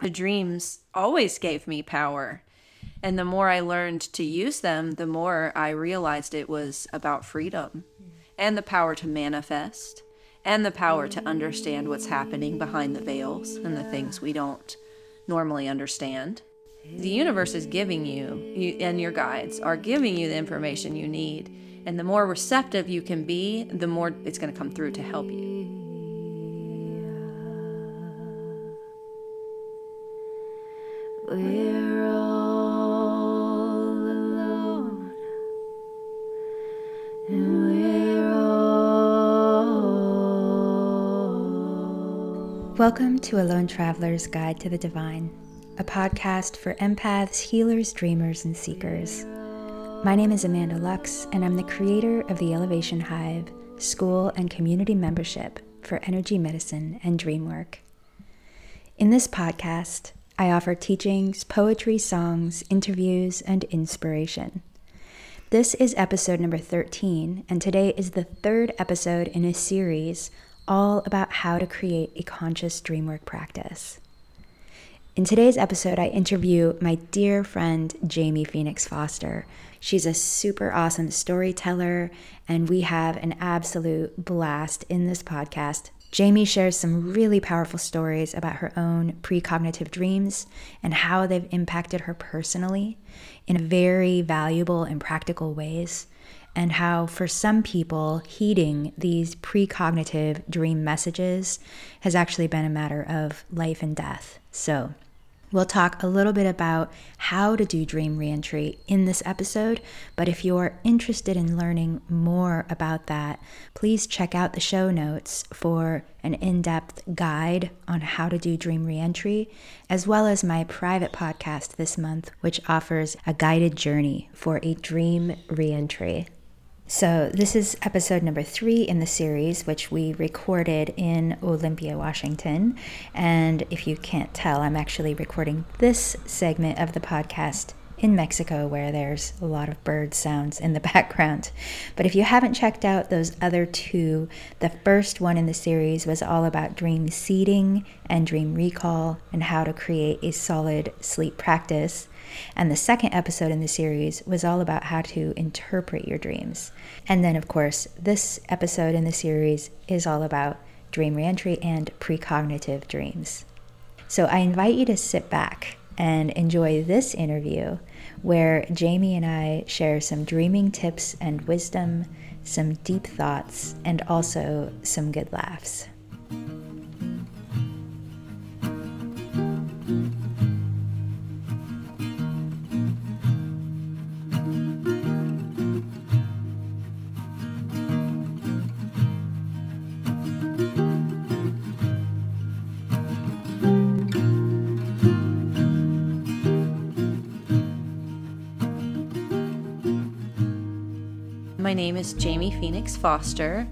The dreams always gave me power. And the more I learned to use them, the more I realized it was about freedom and the power to manifest and the power to understand what's happening behind the veils and the things we don't normally understand. The universe is giving you, you and your guides are giving you the information you need. And the more receptive you can be, the more it's going to come through to help you. We're all alone, and we're all. Welcome to A Lone Traveler's Guide to the Divine, a podcast for empaths, healers, dreamers, and seekers. My name is Amanda Lux, and I'm the creator of the Elevation Hive school and community membership for energy medicine and dream work. In this podcast, I offer teachings, poetry, songs, interviews, and inspiration. This is episode number 13, and today is the third episode in a series all about how to create a conscious dreamwork practice. In today's episode, I interview my dear friend Jamie Fenix Foster. She's a super awesome storyteller, and we have an absolute blast in this podcast Jamie shares some really powerful stories about her own precognitive dreams and how they've impacted her personally in very valuable and practical ways, and how for some people, heeding these precognitive dream messages has actually been a matter of life and death. So, We'll talk a little bit about how to do dream reentry in this episode, but if you're interested in learning more about that, please check out the show notes for an in depth guide on how to do dream reentry, as well as my private podcast this month, which offers a guided journey for a dream reentry. So, this is episode number three in the series, which we recorded in Olympia, Washington. And if you can't tell, I'm actually recording this segment of the podcast in Mexico where there's a lot of bird sounds in the background. But if you haven't checked out those other two, the first one in the series was all about dream seeding and dream recall and how to create a solid sleep practice. And the second episode in the series was all about how to interpret your dreams. And then, of course, this episode in the series is all about dream reentry and precognitive dreams. So I invite you to sit back and enjoy this interview where Jamie and I share some dreaming tips and wisdom, some deep thoughts, and also some good laughs. Name is Jamie Fenix Foster,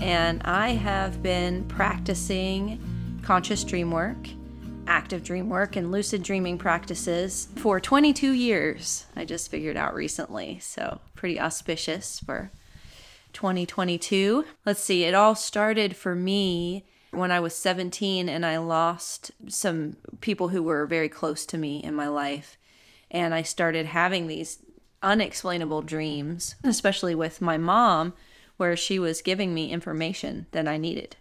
and I have been practicing conscious dream work, active dream work, and lucid dreaming practices for 22 years. I just figured out recently, so pretty auspicious for 2022. Let's see, it all started for me when I was 17 and I lost some people who were very close to me in my life. And I started having these unexplainable dreams, especially with my mom, where she was giving me information that I needed.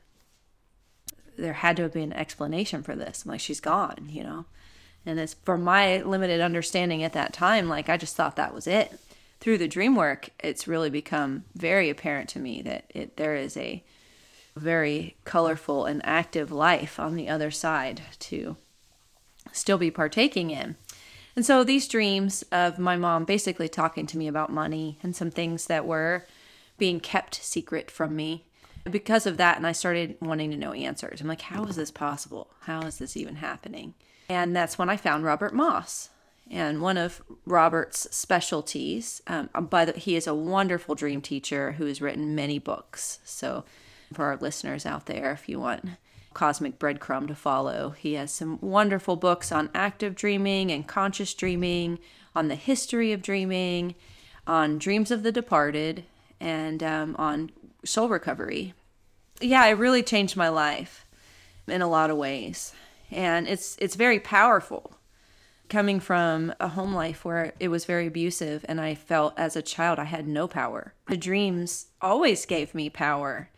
There had to have been an explanation for this. I'm like, she's gone, you know? And it's from my limited understanding at that time, like, I just thought that was it. Through the dream work, it's really become very apparent to me that it, there is a very colorful and active life on the other side to still be partaking in. And so these dreams of my mom basically talking to me about money and some things that were being kept secret from me. Because of that, and I started wanting to know answers. I'm like, how is this possible? How is this even happening? And that's when I found Robert Moss. And one of Robert's specialties, um, by the, he is a wonderful dream teacher who has written many books. So, for our listeners out there, if you want cosmic breadcrumb to follow. He has some wonderful books on active dreaming and conscious dreaming, on the history of dreaming, on dreams of the departed, and um, on soul recovery. Yeah, it really changed my life in a lot of ways. and it's it's very powerful coming from a home life where it was very abusive and I felt as a child I had no power. The dreams always gave me power.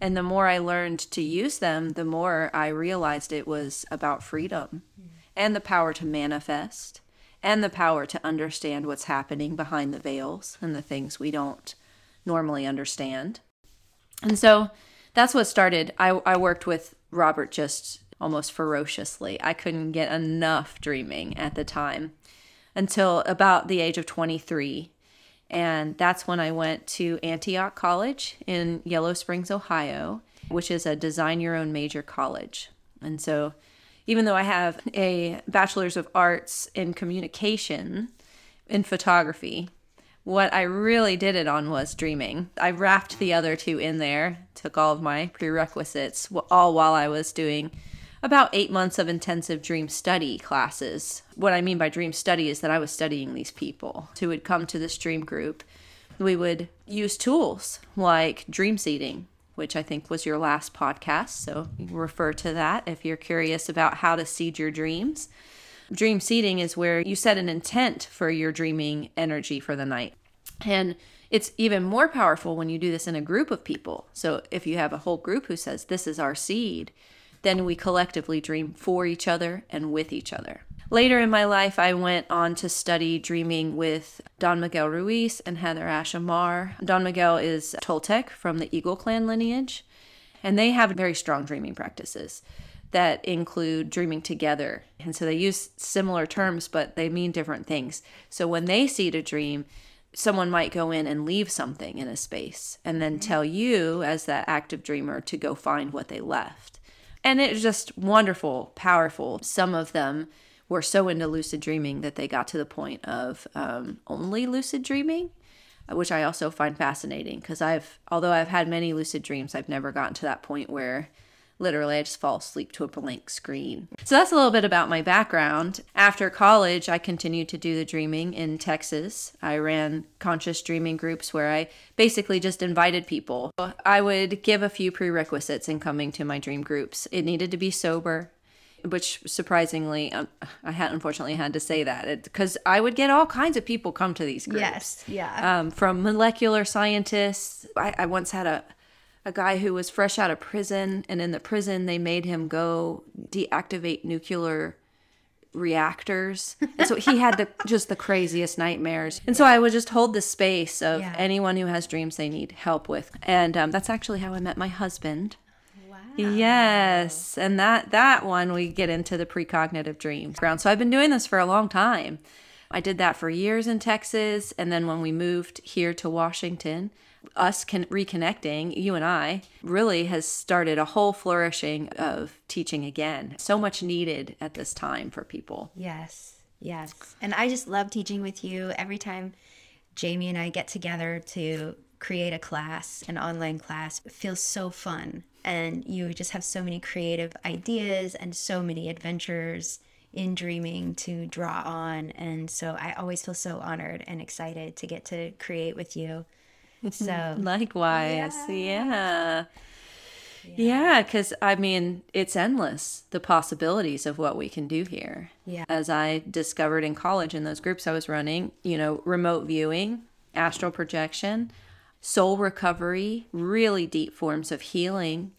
And the more I learned to use them, the more I realized it was about freedom and the power to manifest and the power to understand what's happening behind the veils and the things we don't normally understand. And so that's what started. I, I worked with Robert just almost ferociously. I couldn't get enough dreaming at the time until about the age of 23. And that's when I went to Antioch College in Yellow Springs, Ohio, which is a design your own major college. And so, even though I have a bachelor's of arts in communication in photography, what I really did it on was dreaming. I wrapped the other two in there, took all of my prerequisites, all while I was doing about eight months of intensive dream study classes. What I mean by dream study is that I was studying these people who would come to this dream group. We would use tools like dream seeding, which I think was your last podcast. So refer to that if you're curious about how to seed your dreams. Dream seeding is where you set an intent for your dreaming energy for the night. And it's even more powerful when you do this in a group of people. So if you have a whole group who says, This is our seed, then we collectively dream for each other and with each other. Later in my life, I went on to study dreaming with Don Miguel Ruiz and Heather Ash Amara. Don Miguel is Toltec from the Eagle Clan lineage, and they have very strong dreaming practices that include dreaming together. And so they use similar terms, but they mean different things. So when they seed a dream, someone might go in and leave something in a space and then tell you, as that active dreamer, to go find what they left. And it was just wonderful, powerful. Some of them were so into lucid dreaming that they got to the point of um, only lucid dreaming, which I also find fascinating because I've, although I've had many lucid dreams, I've never gotten to that point where literally I just fall asleep to a blank screen. So that's a little bit about my background. After college, I continued to do the dreaming in Texas. I ran conscious dreaming groups where I basically just invited people. I would give a few prerequisites in coming to my dream groups. It needed to be sober. Which surprisingly, um, I had unfortunately had to say that because I would get all kinds of people come to these groups. Yes, yeah. Um, from molecular scientists. I, I once had a a guy who was fresh out of prison, and in the prison, they made him go deactivate nuclear reactors. And so he had the just the craziest nightmares. And so I would just hold the space of Yeah. anyone who has dreams they need help with. And um, that's actually how I met my husband. Wow. Yes, and that that one we get into the precognitive dream ground. So I've been doing this for a long time. I did that for years in Texas, and then when we moved here to Washington, us can reconnecting, you and I, really has started a whole flourishing of teaching again. So much needed at this time for people. Yes, yes. And I just love teaching with you. Every time Jamie and I get together to create a class, an online class, it feels so fun. And you just have so many creative ideas and so many adventures in dreaming to draw on. And so I always feel so honored and excited to get to create with you. So, oh, Likewise, yeah. Yeah, because I mean, it's endless the possibilities of what we can do here. Yeah. As I discovered in college in those groups I was running, you know, remote viewing, astral projection, soul recovery, really deep forms of healing,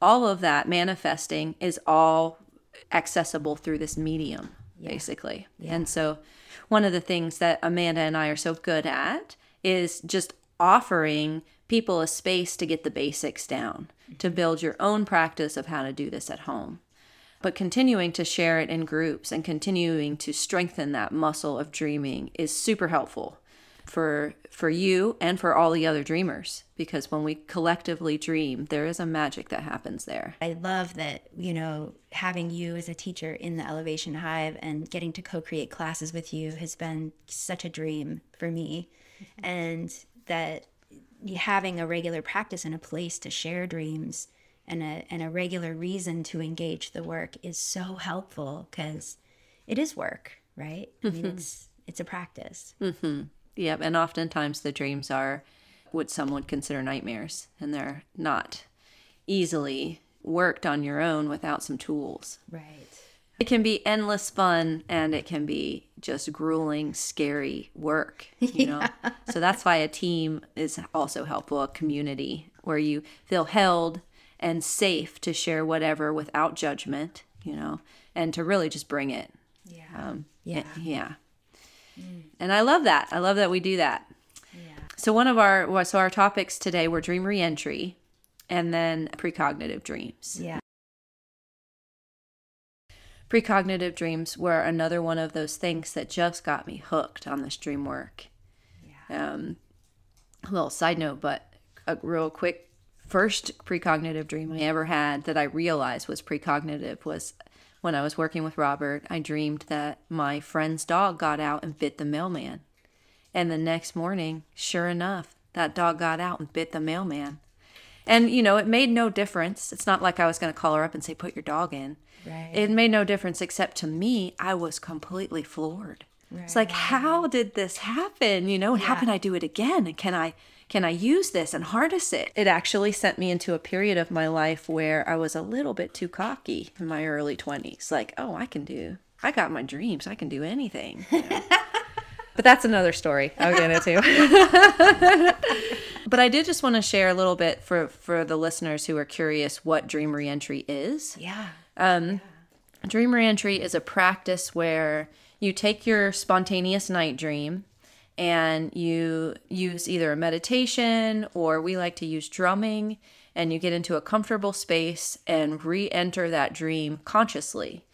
all of that manifesting is all accessible through this medium, basically. And so, one of the things that Amanda and I are so good at is just offering people a space to get the basics down, to build your own practice of how to do this at home. But continuing to share it in groups and continuing to strengthen that muscle of dreaming is super helpful for for you and for all the other dreamers because when we collectively dream there is a magic that happens there I love that, you know, having you as a teacher in the Elevation Hive and getting to co create classes with you has been such a dream for me. And that having a regular practice and a place to share dreams and a, and a regular reason to engage the work is so helpful because it is work, right? I mean, mm-hmm. it's, it's a practice. Mm-hmm. Yep, and oftentimes the dreams are what some would consider nightmares, and they're not easily worked on your own without some tools. Right. It can be endless fun and it can be just grueling, scary work, you know. So that's why a team is also helpful, a community where you feel held and safe to share whatever without judgment, you know, and to really just bring it. Yeah. Um, Yeah. it- yeah. And I love that. I love that we do that. So one of our so our topics today were dream reentry and then precognitive dreams. yeah. Precognitive dreams were another one of those things that just got me hooked on this dream work. Um, a little side note, but a real quick first precognitive dream I ever had that I realized was precognitive was when I was working with Robert. I dreamed that my friend's dog got out and bit the mailman. And the next morning, sure enough, that dog got out and bit the mailman. And, you know, it made no difference. It's not like I was going to call her up and say, put your dog in. Right. It made no difference except to me, I was completely floored. It's like, how did this happen? You know, and how can I do it again? And can I can I use this and harness it? It actually sent me into a period of my life where I was a little bit too cocky in my early 20s. Like, oh, I can do I got my dreams. I can do anything. you know? but that's another story I'll get into. but I did just want to share a little bit for for the listeners who are curious what dream reentry is. Yeah. um Dream reentry is a practice where you take your spontaneous night dream and you use either a meditation or we like to use drumming and you get into a comfortable space and re enter that dream consciously.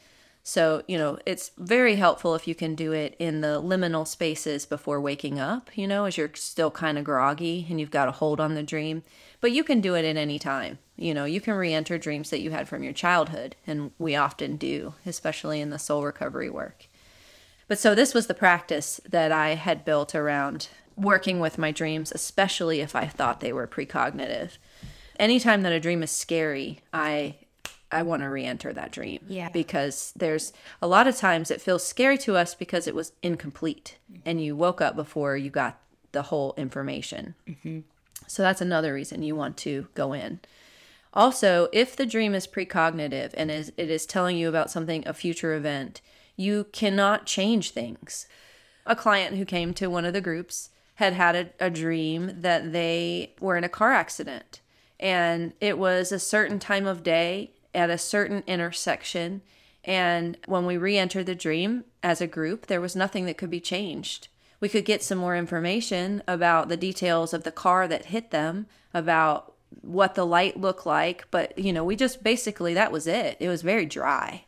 So, you know, it's very helpful if you can do it in the liminal spaces before waking up, you know, as you're still kind of groggy and you've got a hold on the dream. But you can do it at any time. You know, you can re enter dreams that you had from your childhood, and we often do, especially in the soul recovery work. But so this was the practice that I had built around working with my dreams, especially if I thought they were precognitive. Anytime that a dream is scary, I I want to re-enter that dream. Yeah. Because there's a lot of times it feels scary to us because it was incomplete mm-hmm. and you woke up before you got the whole information. Mm-hmm. So that's another reason you want to go in. Also, if the dream is precognitive and is, it is telling you about something, a future event, you cannot change things. A client who came to one of the groups had had a, a dream that they were in a car accident and it was a certain time of day at a certain intersection. And when we re entered the dream as a group, there was nothing that could be changed. We could get some more information about the details of the car that hit them, about what the light looked like, but you know, we just basically that was it. It was very dry.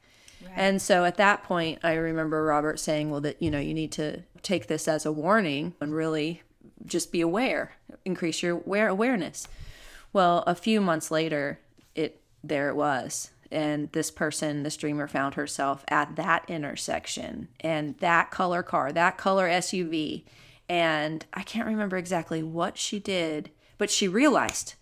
And so at that point, I remember Robert saying, well, that, you know, you need to take this as a warning and really just be aware, increase your aware- awareness. Well, a few months later, it there it was. And this person, this dreamer, found herself at that intersection and that color car, that color SUV. And I can't remember exactly what she did, but she realized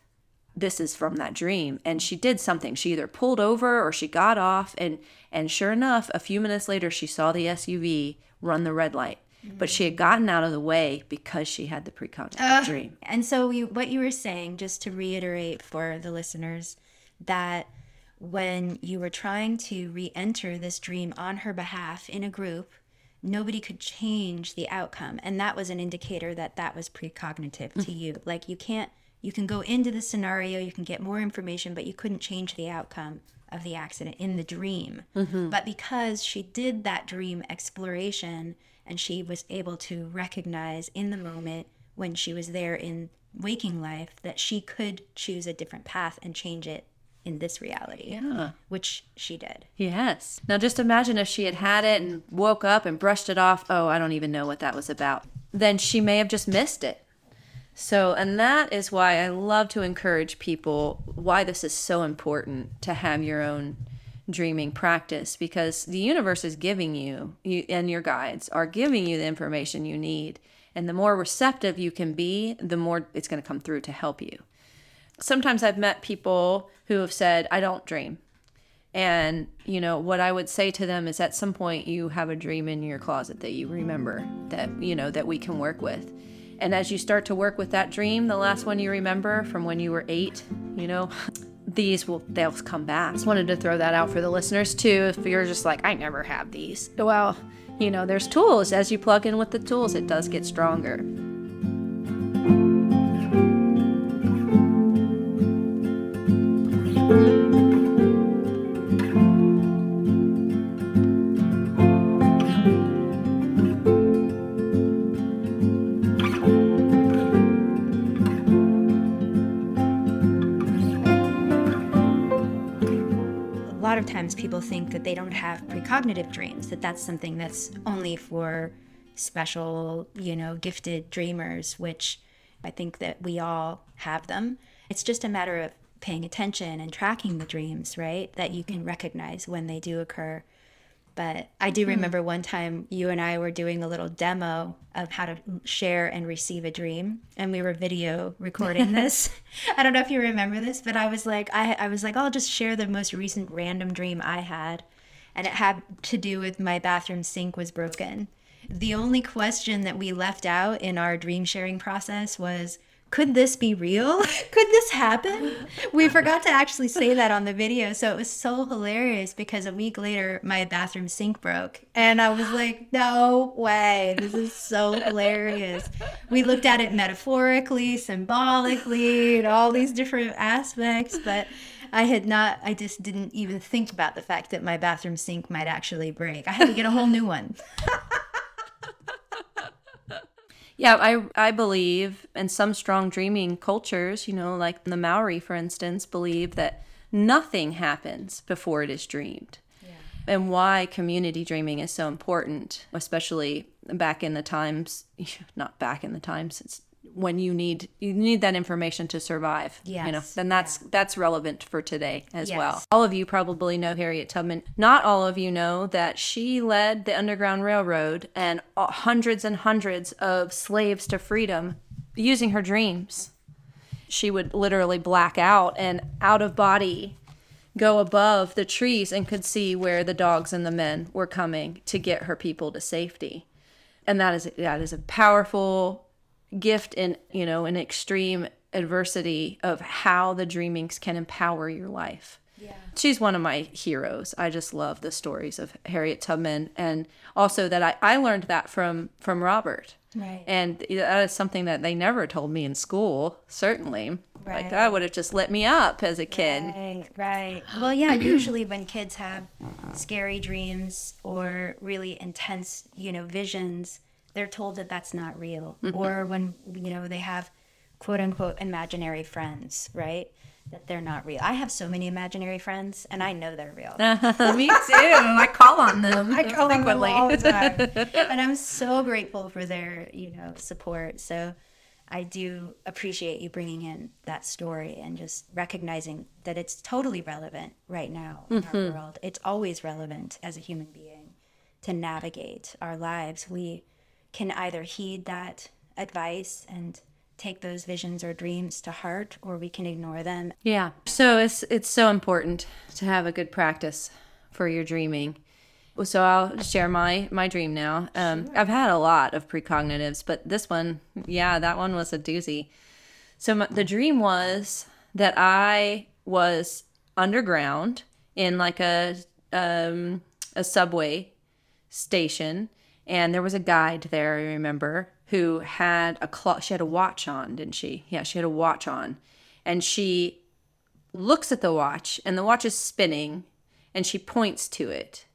this is from that dream. And she did something. She either pulled over or she got off. And and sure enough a few minutes later she saw the SUV run the red light. But she had gotten out of the way because she had the precognitive dream. And so, you, what you were saying, just to reiterate for the listeners, that when you were trying to re enter this dream on her behalf in a group, nobody could change the outcome. And that was an indicator that that was precognitive to you. Mm. Like, you can't, you can go into the scenario, you can get more information, but you couldn't change the outcome of the accident in the dream. Mm-hmm. But because she did that dream exploration and she was able to recognize in the moment when she was there in waking life that she could choose a different path and change it in this reality. Yeah. Which she did. Yes. Now just imagine if she had had it and woke up and brushed it off. Oh, I don't even know what that was about. Then she may have just missed it. So, and that is why I love to encourage people why this is so important to have your own dreaming practice because the universe is giving you, you and your guides are giving you the information you need. And the more receptive you can be, the more it's going to come through to help you. Sometimes I've met people who have said, I don't dream. And, you know, what I would say to them is at some point you have a dream in your closet that you remember that, you know, that we can work with. And as you start to work with that dream, the last one you remember from when you were eight, you know, these will they'll come back. Just wanted to throw that out for the listeners too. If you're just like, I never have these. Well, you know, there's tools. As you plug in with the tools, it does get stronger. A lot of times people think that they don't have precognitive dreams, that that's something that's only for special, you know, gifted dreamers, which I think that we all have them. It's just a matter of paying attention and tracking the dreams, right? That you can recognize when they do occur. But I do hmm. remember one time you and I were doing a little demo of how to share and receive a dream, and we were video recording this. I don't know if you remember this, but I was like, I, I was like, I'll just share the most recent random dream I had, and it had to do with my bathroom sink was broken. The only question that we left out in our dream sharing process was, could this be real? Could this happen? We forgot to actually say that on the video. So it was so hilarious because a week later, my bathroom sink broke. And I was like, no way. This is so hilarious. We looked at it metaphorically, symbolically, and all these different aspects. But I had not, I just didn't even think about the fact that my bathroom sink might actually break. I had to get a whole new one. Yeah, I I believe in some strong dreaming cultures, you know, like the Maori, for instance, believe that nothing happens before it is dreamed. And why community dreaming is so important, especially back in the times, not back in the times, it's when you need you need that information to survive. You know, then that's that's relevant for today as well. All of you probably know Harriet Tubman. Not all of you know that she led the Underground Railroad and uh, hundreds and hundreds of slaves to freedom using her dreams. She would literally black out and out of body go above the trees and could see where the dogs and the men were coming to get her people to safety. And that is that is a powerful gift in, you know, in extreme adversity of how the dreamings can empower your life. Yeah. She's one of my heroes. I just love the stories of Harriet Tubman and also that I, I learned that from from Robert. Right. And that is something that they never told me in school, certainly. Right. Like Right. that would have just lit me up as a kid. Right, right. Well, yeah, usually when kids have scary dreams or really intense, you know, visions, they're told that that's not real. Mm-hmm. Or when, you know, they have quote unquote imaginary friends, right? That they're not real. I have so many imaginary friends and I know they're real. me too. I call on them. I call on them all the time. and I'm so grateful for their, you know, support. So I do appreciate you bringing in that story and just recognizing that it's totally relevant right now in our mm-hmm. world. It's always relevant as a human being to navigate our lives. We can either heed that advice and take those visions or dreams to heart or we can ignore them Yeah. So it's it's so important to have a good practice for your dreaming. So I'll share my my dream now. Um, I've had a lot of precognitives, but this one, yeah, that one was a doozy. So my, the dream was that I was underground in like a um, a subway station, and there was a guide there. I remember who had a clock. She had a watch on, didn't she? Yeah, she had a watch on, and she looks at the watch, and the watch is spinning, and she points to it.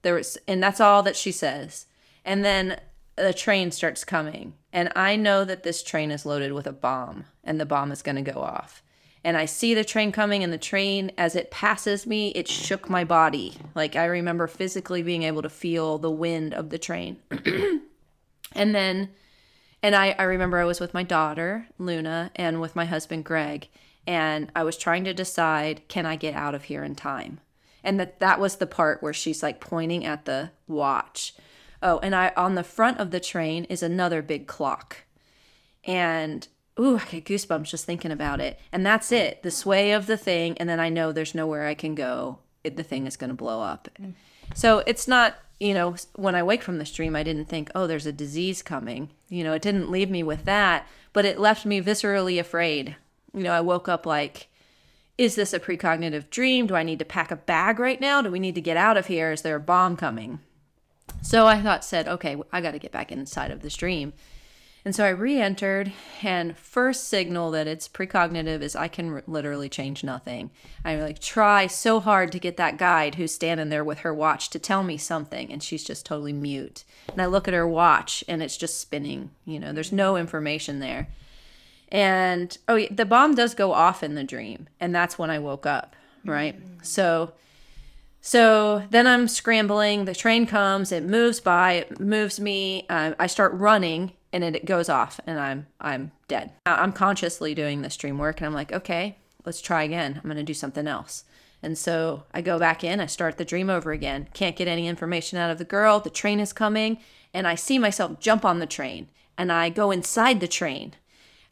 There was, and that's all that she says. And then the train starts coming, and I know that this train is loaded with a bomb, and the bomb is going to go off. And I see the train coming, and the train, as it passes me, it shook my body. Like I remember physically being able to feel the wind of the train. and then, and I, I remember I was with my daughter, Luna, and with my husband, Greg, and I was trying to decide can I get out of here in time? And that that was the part where she's like pointing at the watch. Oh, and I on the front of the train is another big clock. And ooh, I get goosebumps just thinking about it. And that's it. The sway of the thing and then I know there's nowhere I can go. It, the thing is going to blow up. So it's not, you know, when I wake from this dream, I didn't think, oh, there's a disease coming. You know, it didn't leave me with that, but it left me viscerally afraid. You know, I woke up like, is this a precognitive dream? Do I need to pack a bag right now? Do we need to get out of here? Is there a bomb coming? So I thought, said, okay, I got to get back inside of this dream. And so I re entered, and first signal that it's precognitive is I can r- literally change nothing. I like try so hard to get that guide who's standing there with her watch to tell me something, and she's just totally mute. And I look at her watch, and it's just spinning. You know, there's no information there. And oh, yeah, the bomb does go off in the dream, and that's when I woke up, right? So so then I'm scrambling. The train comes. It moves by. It moves me. Uh, I start running, and it, goes off, and I'm I'm dead. I'm consciously doing this dream work, and I'm like, okay, let's try again. I'm gonna do something else. And so I go back in. I start the dream over again. Can't get any information out of the girl. The train is coming, and I see myself jump on the train, and I go inside the train,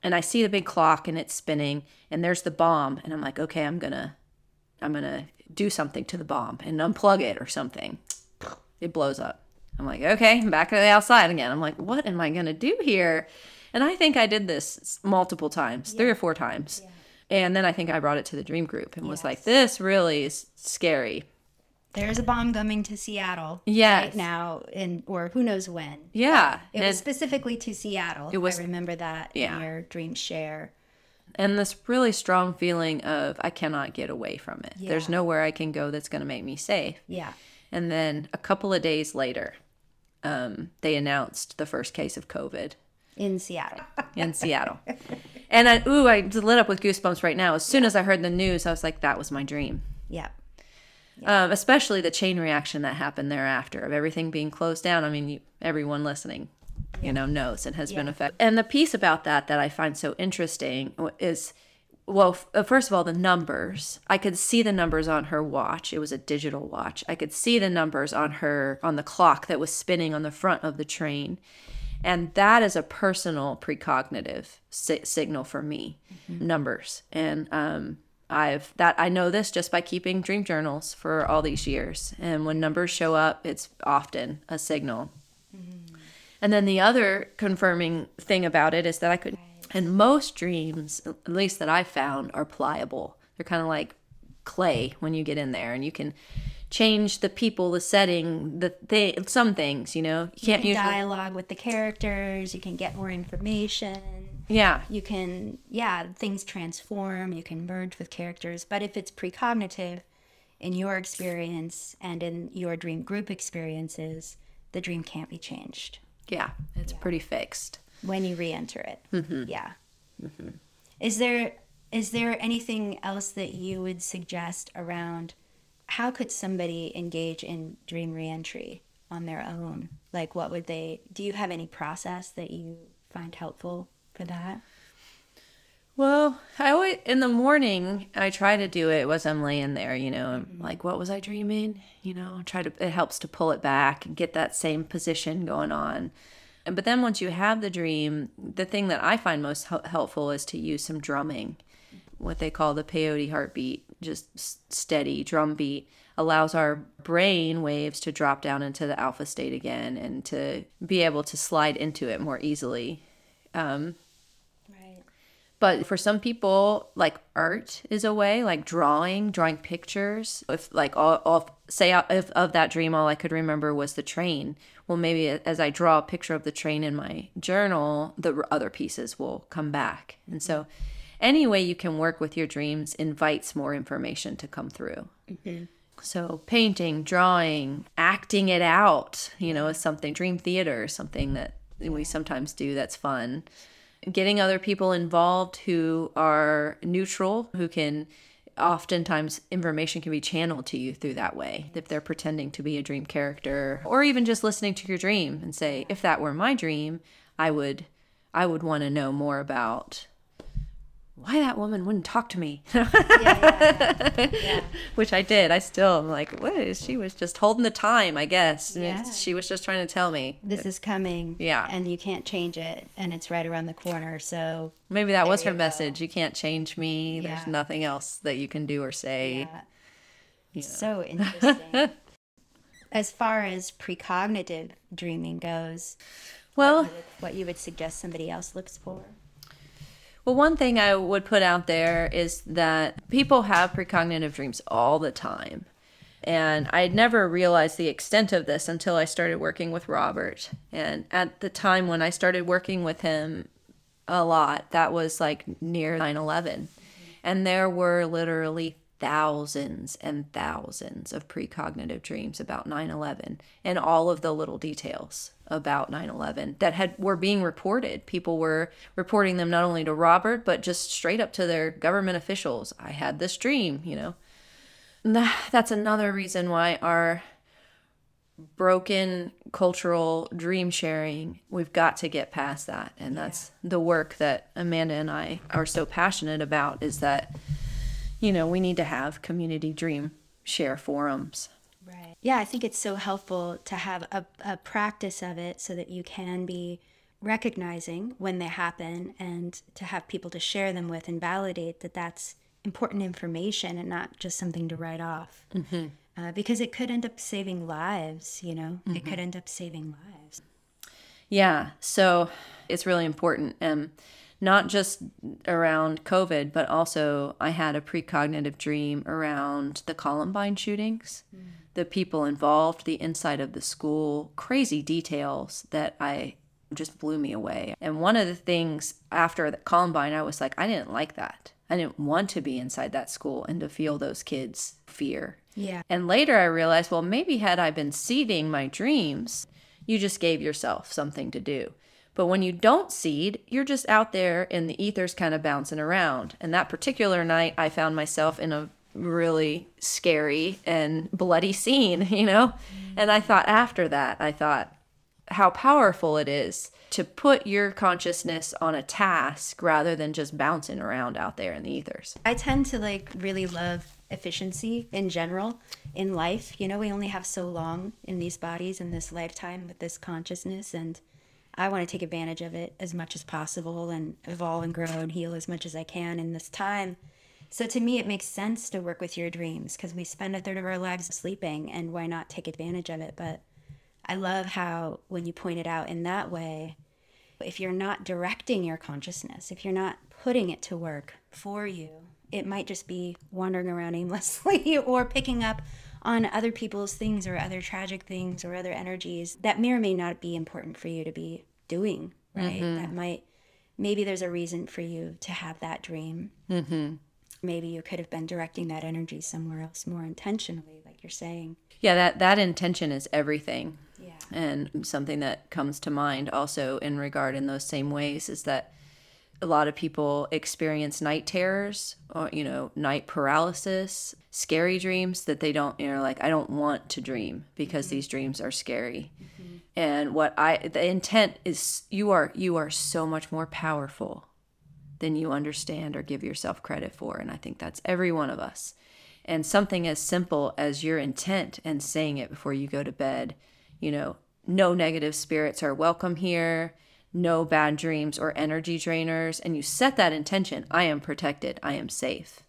and I see the big clock, and it's spinning, and there's the bomb, and I'm like, okay, I'm gonna I'm gonna do something to the bomb and unplug it or something. It blows up. I'm like, okay, I'm back to the outside again. I'm like, what am I gonna do here? And I think I did this multiple times, three or four times. And then I think I brought it to the dream group and was like, this really is scary. There's a bomb coming to Seattle Yes. right now, and or who knows when. Yeah. It was specifically to Seattle. It was- I remember that Yeah. in your dream share. and this really strong feeling of I cannot get away from it. There's nowhere I can go that's going to make me safe. Yeah. And then a couple of days later, um, they announced the first case of COVID In Seattle. in Seattle. And I, ooh, I lit up with goosebumps right now. As soon as I heard the news, I was like, that was my dream. yeah. Um, especially the chain reaction that happened thereafter of everything being closed down. I mean, you, everyone listening, you know, knows it has been affected. And the piece about that that I find so interesting is, well, f- uh, first of all, the numbers. I could see the numbers on her watch. It was a digital watch. I could see the numbers on her on the clock that was spinning on the front of the train. And that is a personal precognitive si- signal for me, numbers. And um, I've that I know this just by keeping dream journals for all these years. And when numbers show up, it's often a signal. And then the other confirming thing about it is that I could, and most dreams, at least that I found, are pliable. They're kind of like clay when you get in there, and you can change the people, the setting, the thing, some things. You know, you can't You usually. dialogue with the characters. You can get more information. Yeah, You can, yeah, things transform. You can merge with characters. But if it's precognitive, in your experience and in your dream group experiences, the dream can't be changed yeah, it's pretty fixed. When you re-enter it. Mm-hmm. Yeah. Is there is there anything else that you would suggest around how could somebody engage in dream reentry on their own? Like what would they do you have any process that you find helpful for that? Well, I always in the morning I try to do it was I'm laying there, you know, and like what was I dreaming? You know, try to it helps to pull it back and get that same position going on. But then once you have the dream, the thing that I find most hel- helpful is to use some drumming, what they call the peyote heartbeat, just steady drum beat allows our brain waves to drop down into the alpha state again and to be able to slide into it more easily. Right. But for some people, like art is a way, like drawing, drawing pictures. If like all, all say uh, if of that dream, all I could remember was the train. Well, maybe as I draw a picture of the train in my journal, the other pieces will come back. And so, any way you can work with your dreams invites more information to come through. So painting, drawing, acting it out, you know, is something. Dream theater is something that we sometimes do. That's fun getting other people involved who are neutral, who can oftentimes information can be channeled to you through that way if they're pretending to be a dream character or even just listening to your dream and say if that were my dream i would i would want to know more about why that woman wouldn't talk to me which i did i still am like what is she was just holding the time i guess Yeah. she was just trying to tell me This is coming. Yeah. And you can't change it and it's right around the corner. So Maybe that was her you go. message. You can't change me. There's nothing else that you can do or say. Yeah. So interesting. as far as precognitive dreaming goes, Well, what you would suggest somebody else looks for? Well, one thing I would put out there is that people have precognitive dreams all the time. And I never realized the extent of this until I started working with Robert. And at the time when I started working with him a lot, that was like near 9 11. And there were literally thousands and thousands of precognitive dreams about 9/11 and all of the little details about 9/11 that had were being reported. People were reporting them not only to Robert but just straight up to their government officials. I had this dream, you know. That- That's another reason why our broken cultural dream sharing, we've got to get past that. And that's the work that Amanda and I are so passionate about is that you know, we need to have community dream share forums. Right. Yeah, I think it's so helpful to have a, a practice of it so that you can be recognizing when they happen and to have people to share them with and validate that that's important information and not just something to write off. Mm-hmm. Uh, because it could end up saving lives, you know, it could end up saving lives. Yeah, so it's really important. Um, not just around COVID, but also I had a precognitive dream around the Columbine shootings, mm. the people involved, the inside of the school, crazy details that I just blew me away. And one of the things after the Columbine, I was like, I didn't like that. I didn't want to be inside that school and to feel those kids' fear. Yeah. And later I realized, well, maybe had I been seeding my dreams, you just gave yourself something to do. But when you don't seed, you're just out there in the ethers kind of bouncing around. And that particular night, I found myself in a really scary and bloody scene, you know? And I thought after that, I thought how powerful it is to put your consciousness on a task rather than just bouncing around out there in the ethers. I tend to like really love efficiency in general in life. You know, we only have so long in these bodies in this lifetime with this consciousness and I want to take advantage of it as much as possible and evolve and grow and heal as much as I can in this time. So to me, it makes sense to work with your dreams because we spend a third of our lives sleeping, and why not take advantage of it? But I love how when you point it out in that way, if you're not directing your consciousness, if you're not putting it to work for you, it might just be wandering around aimlessly or picking up on other people's things or other tragic things or other energies that may or may not be important for you to be doing, right? That might, maybe there's a reason for you to have that dream. Mm-hmm. Maybe you could have been directing that energy somewhere else more intentionally, like you're saying. Yeah, that, that intention is everything. Yeah. And something that comes to mind also in regard in those same ways is that a lot of people experience night terrors or, you know, night paralysis, scary dreams that they don't, you know, like, I don't want to dream because these dreams are scary. And what I, the intent is you are, you are so much more powerful than you understand or give yourself credit for. And I think that's every one of us. And something as simple as your intent and saying it before you go to bed, you know, no negative spirits are welcome here, no bad dreams or energy drainers. And you set that intention I am protected, I am safe.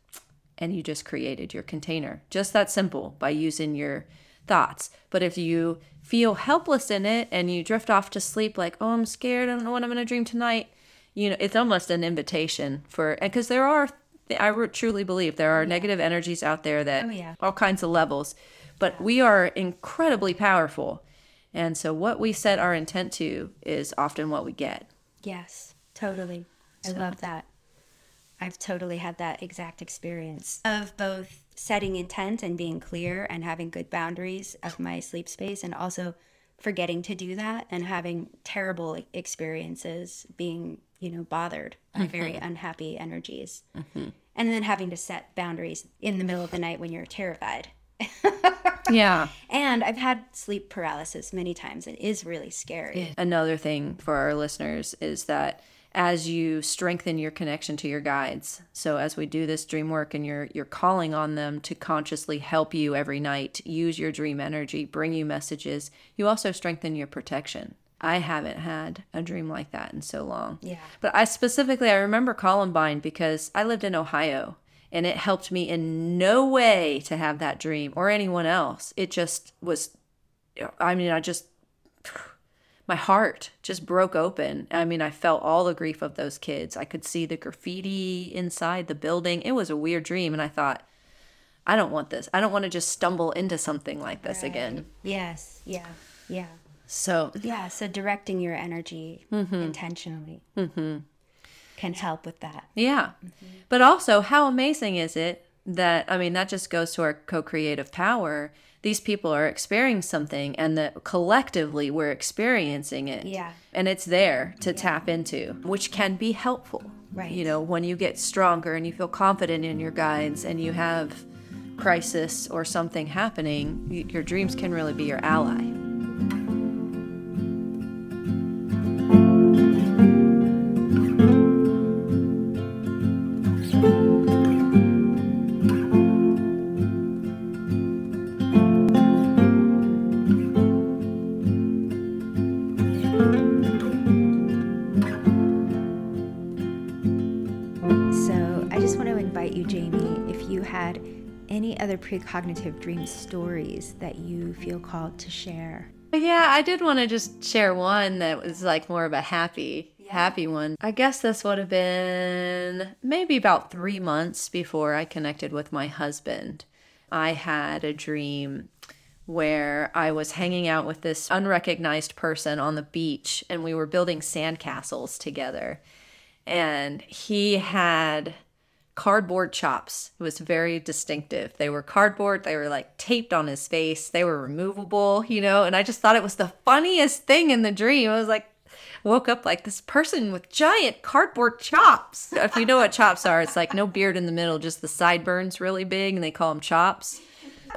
And you just created your container. Just that simple by using your thoughts. But if you feel helpless in it and you drift off to sleep, like, oh, I'm scared, I don't know what I'm going to dream tonight, you know, it's almost an invitation for, and because there are, I truly believe there are negative energies out there that, Oh, yeah. all kinds of levels, but we are incredibly powerful. And so what we set our intent to is often what we get. Yes, totally. I love that. I've totally had that exact experience of both setting intent and being clear and having good boundaries of my sleep space and also forgetting to do that and having terrible experiences being, you know, bothered by mm-hmm. very unhappy energies. Mm-hmm. And then having to set boundaries in the middle of the night when you're terrified. Yeah. And I've had sleep paralysis many times. It is really scary. Another thing for our listeners is that as you strengthen your connection to your guides, so as we do this dream work and you're you're calling on them to consciously help you every night, use your dream energy, bring you messages, you also strengthen your protection. I haven't had a dream like that in so long. Yeah. But I specifically I remember Columbine because I lived in Ohio and it helped me in no way to have that dream or anyone else. It just was I mean, I just my heart just broke open. I mean, I felt all the grief of those kids. I could see the graffiti inside the building. It was a weird dream. And I thought, I don't want this. I don't want to just stumble into something like this again. Yes. Yeah. Yeah. So, Yeah. So directing your energy mm-hmm. intentionally mm-hmm. can help with that. yeah. Mm-hmm. But also, how amazing is it that, I mean, that just goes to our co creative power. These people are experiencing something and that collectively we're experiencing it. Yeah. And it's there to tap into, which can be helpful. Right. You know, when you get stronger and you feel confident in your guides and you have crisis or something happening, your dreams can really be your ally. Precognitive dream stories that you feel called to share. Yeah, I did want to just share one that was like more of a happy, happy one. I guess this would have been maybe about three months before I connected with my husband. I had a dream where I was hanging out with this unrecognized person on the beach and we were building sandcastles together. And he had cardboard chops. It was very distinctive. They were cardboard, they were like taped on his face, they were removable, you know, and I just thought it was the funniest thing in the dream. I was like, woke up like this person with giant cardboard chops. If you know what chops are, it's like no beard in the middle, just the sideburns really big, and they call them chops.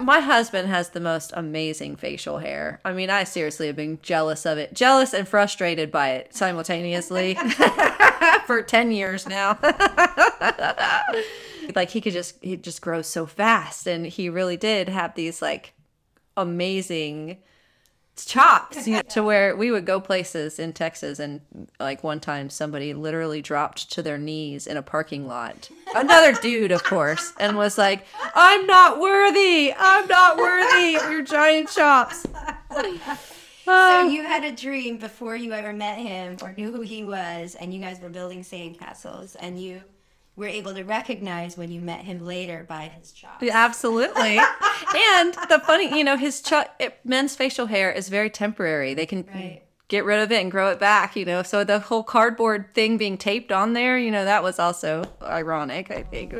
My husband has the most amazing facial hair. I mean, I seriously have been jealous of it, jealous and frustrated by it simultaneously for 10 years now. like he could just he just grows so fast and he really did have these like amazing chops you know, to where we would go places in Texas and like one time somebody literally dropped to their knees in a parking lot. Another dude, of course, and was like, "I'm not worthy. I'm not worthy of your giant chops." So ah. you had a dream before you ever met him or knew who he was, and you guys were building sandcastles, and you were able to recognize when you met him later by his chops. Absolutely. and the funny, you know, his ch- it, men's facial hair is very temporary. They can Right. get rid of it and grow it back, you know. So the whole cardboard thing being taped on there, you know, that was also ironic, I think.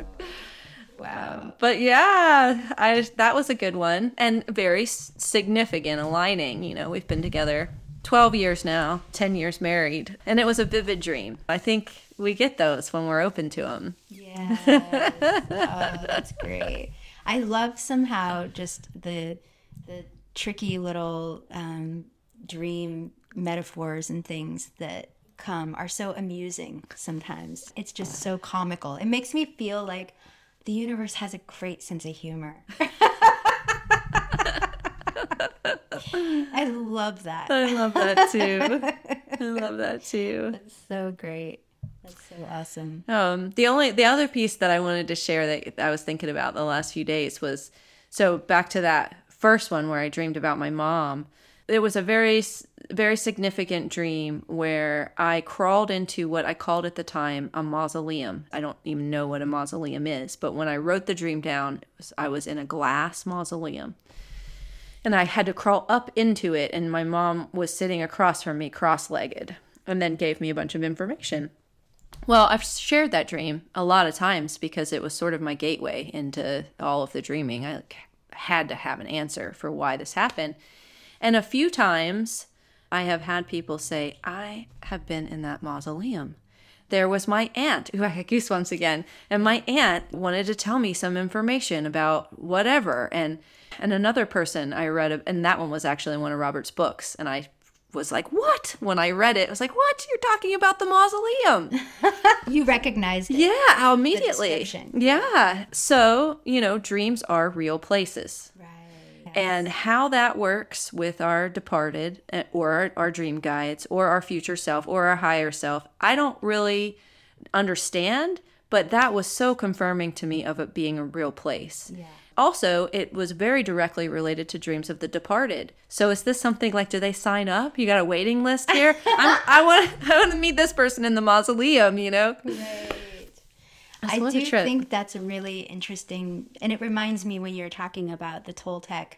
Wow. But yeah, I that was a good one and very significant aligning, you know. We've been together 12 years now, 10 years married, and it was a vivid dream. I think we get those when we're open to them. Yeah. oh, that's great. I love somehow just the the tricky little um, dream metaphors and things that come are so amusing sometimes. It's just so comical. It makes me feel like the universe has a great sense of humor. I love that. I love that too. I love that too. That's so great. That's so awesome. Um, the only the other piece that I wanted to share that I was thinking about the last few days was so back to that first one where I dreamed about my mom. It was a very very significant dream where I crawled into what I called at the time a mausoleum. I don't even know what a mausoleum is, but when I wrote the dream down, was, I was in a glass mausoleum. And I had to crawl up into it and my mom was sitting across from me cross-legged and then gave me a bunch of information. Well, I've shared that dream a lot of times because it was sort of my gateway into all of the dreaming. I had to have an answer for why this happened. And a few times I have had people say, I have been in that mausoleum. There was my aunt, who I had goosebumps again, and my aunt wanted to tell me some information about whatever. And and another person I read, and that one was actually one of Robert's books, and I was like, "What?" When I read it, I was like, "What? You're talking about the mausoleum?" You recognized it. Yeah, immediately. Yeah. So, you know, dreams are real places. Right. And how that works with our departed eh, or our, our dream guides or our future self or our higher self, I don't really understand, but that was so confirming to me of it being a real place. Yeah. Also, it was very directly related to dreams of the departed. So, is this something like, do they sign up? You got a waiting list here? I'm, I want, I want to meet this person in the mausoleum. You know? I do think that's a really interesting, and it reminds me when you're talking about the Toltec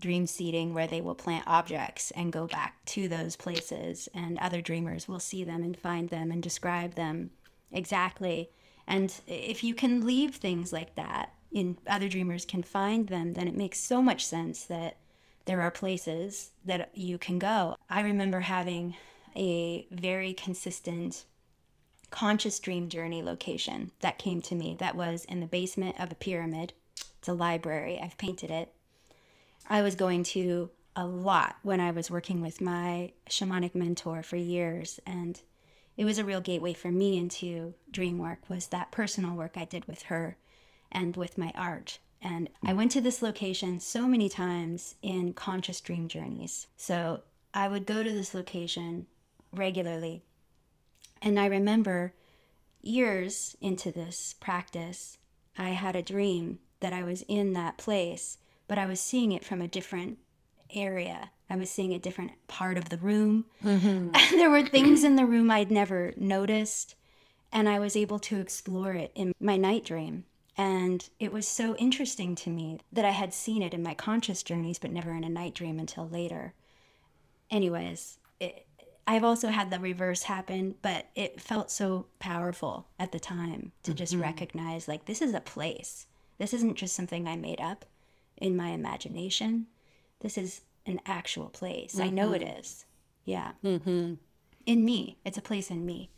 dream seeding, where they will plant objects and go back to those places, and other dreamers will see them and find them and describe them exactly. And if you can leave things like that, in other dreamers can find them, then it makes so much sense that there are places that you can go. I remember having a very consistent conscious dream journey location that came to me that was in the basement of a pyramid. It's a library. I've painted it. I was going to a lot when I was working with my shamanic mentor for years and it was a real gateway for me into dream work was that personal work I did with her and with my art. And I went to this location so many times in conscious dream journeys. So I would go to this location regularly and I remember years into this practice, I had a dream that I was in that place, but I was seeing it from a different area. I was seeing a different part of the room. Mm-hmm. there were things in the room I'd never noticed, and I was able to explore it in my night dream. And it was so interesting to me that I had seen it in my conscious journeys, but never in a night dream until later anyways, it, I've also had the reverse happen, but it felt so powerful at the time to just mm-hmm. recognize like this is a place. This isn't just something I made up in my imagination. This is an actual place. I know it is. Yeah. Mm-hmm. In me. It's a place in me.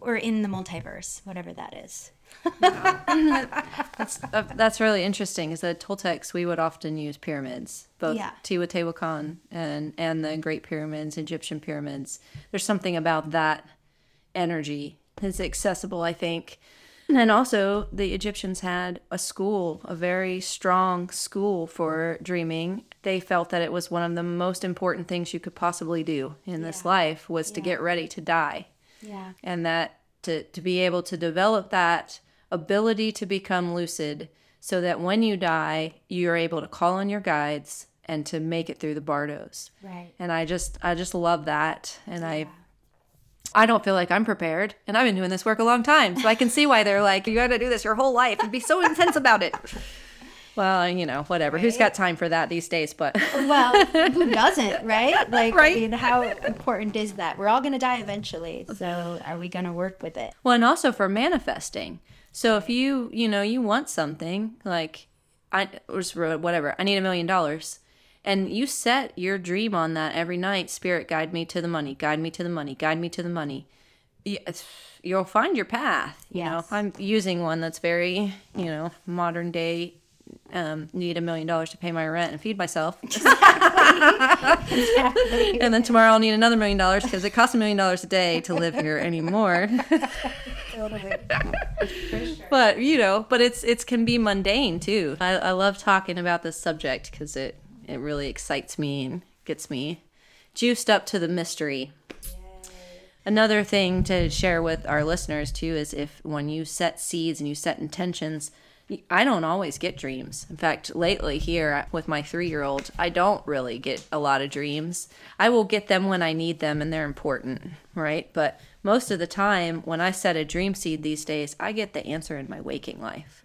Or in the multiverse, whatever that is. Uh, that's really interesting. Is that Toltecs we would often use pyramids, both Yeah. Teotihuacan and and the Great Pyramids, Egyptian pyramids. There's something about that energy that's accessible, I think. And also, the Egyptians had a school, a very strong school for dreaming. They felt that it was one of the most important things you could possibly do in this life was to get ready to die Yeah. and that to, to be able to develop that ability to become lucid so that when you die you're able to call on your guides and to make it through the bardos Right. and i just i just love that and i i don't feel like i'm prepared and i've been doing this work a long time so i can see why they're like you got to do this your whole life and be so intense about it well you know whatever who's got time for that these days but Well, who doesn't, right? Like, Right. I mean, how important is that? We're all going to die eventually. So, are we going to work with it? Well, and also for manifesting. So if you, you know, you want something like I or whatever, I need a million dollars. And you set your dream on that every night. Spirit, guide me to the money, guide me to the money, guide me to the money. You'll find your path. You know, I'm using one that's very, you know, modern day. Um, need a million dollars to pay my rent and feed myself. and then tomorrow I'll need another million dollars because it costs a million dollars a day to live here anymore. but you know, but it's it's can be mundane too. I, I love talking about this subject because it it really excites me and gets me juiced up to the mystery. Another thing to share with our listeners too is if when you set seeds and you set intentions, I don't always get dreams. In fact, lately here with my three year old, I don't really get a lot of dreams. I will get them when I need them and they're important, right? But most of the time, when I set a dream seed these days, I get the answer in my waking life.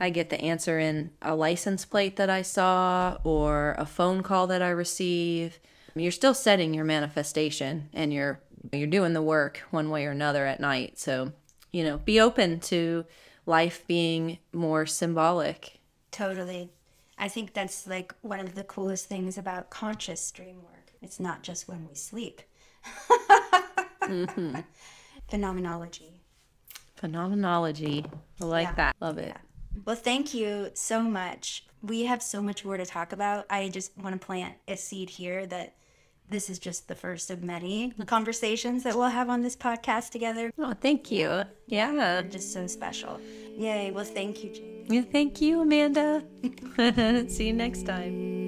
I get the answer in a license plate that I saw or a phone call that I receive. You're still setting your manifestation and you're you're doing the work one way or another at night. So, you know, be open to life being more symbolic. Totally. I think that's like one of the coolest things about conscious dream work. It's not just when we sleep. Mm-hmm. Phenomenology. Phenomenology. I like Yeah. that. Love it. Well, thank you so much. We have so much more to talk about. I just want to plant a seed here that this is just the first of many conversations that we'll have on this podcast together. Oh, thank you. Yeah. Just so special. Yay. Well, thank you, Jamie. Yeah, thank you, Amanda. See you next time.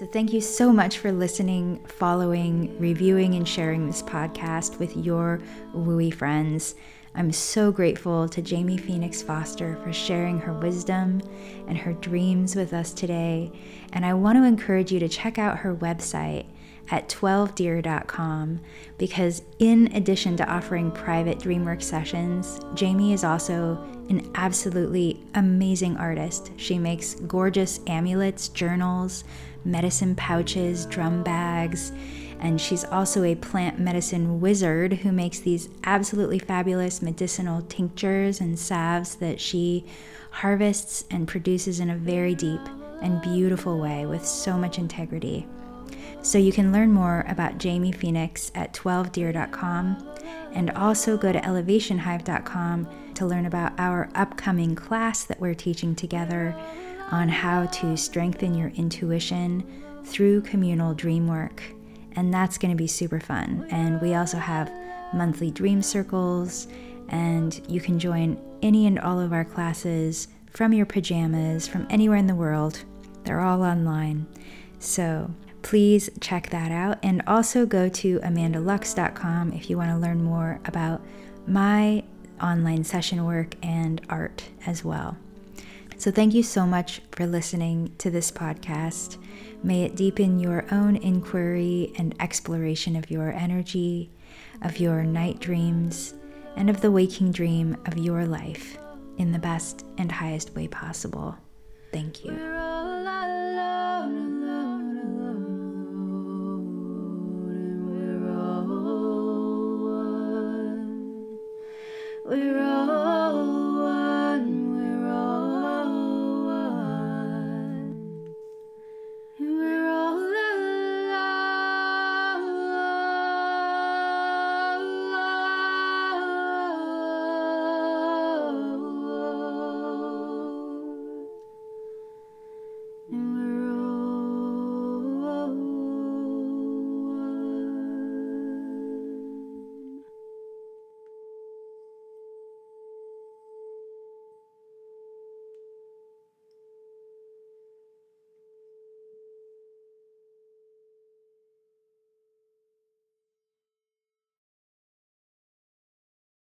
So, thank you so much for listening, following, reviewing, and sharing this podcast with your wooey friends. I'm so grateful to Jamie Fenix Foster for sharing her wisdom and her dreams with us today. And I want to encourage you to check out her website at 12deer.com because, in addition to offering private DreamWork sessions, Jamie is also an absolutely amazing artist. She makes gorgeous amulets, journals, medicine pouches, drum bags, and she's also a plant medicine wizard who makes these absolutely fabulous medicinal tinctures and salves that she harvests and produces in a very deep and beautiful way with so much integrity. So you can learn more about Jamie Fenix at 12deer.com and also go to elevationhive.com to learn about our upcoming class that we're teaching together on how to strengthen your intuition through communal dream work. And that's going to be super fun. And we also have monthly dream circles, and you can join any and all of our classes from your pajamas from anywhere in the world. They're all online. So please check that out. And also go to amandalux.com if you want to learn more about my online session work and art as well. So, thank you so much for listening to this podcast. May it deepen your own inquiry and exploration of your energy, of your night dreams, and of the waking dream of your life in the best and highest way possible. Thank you. Blue.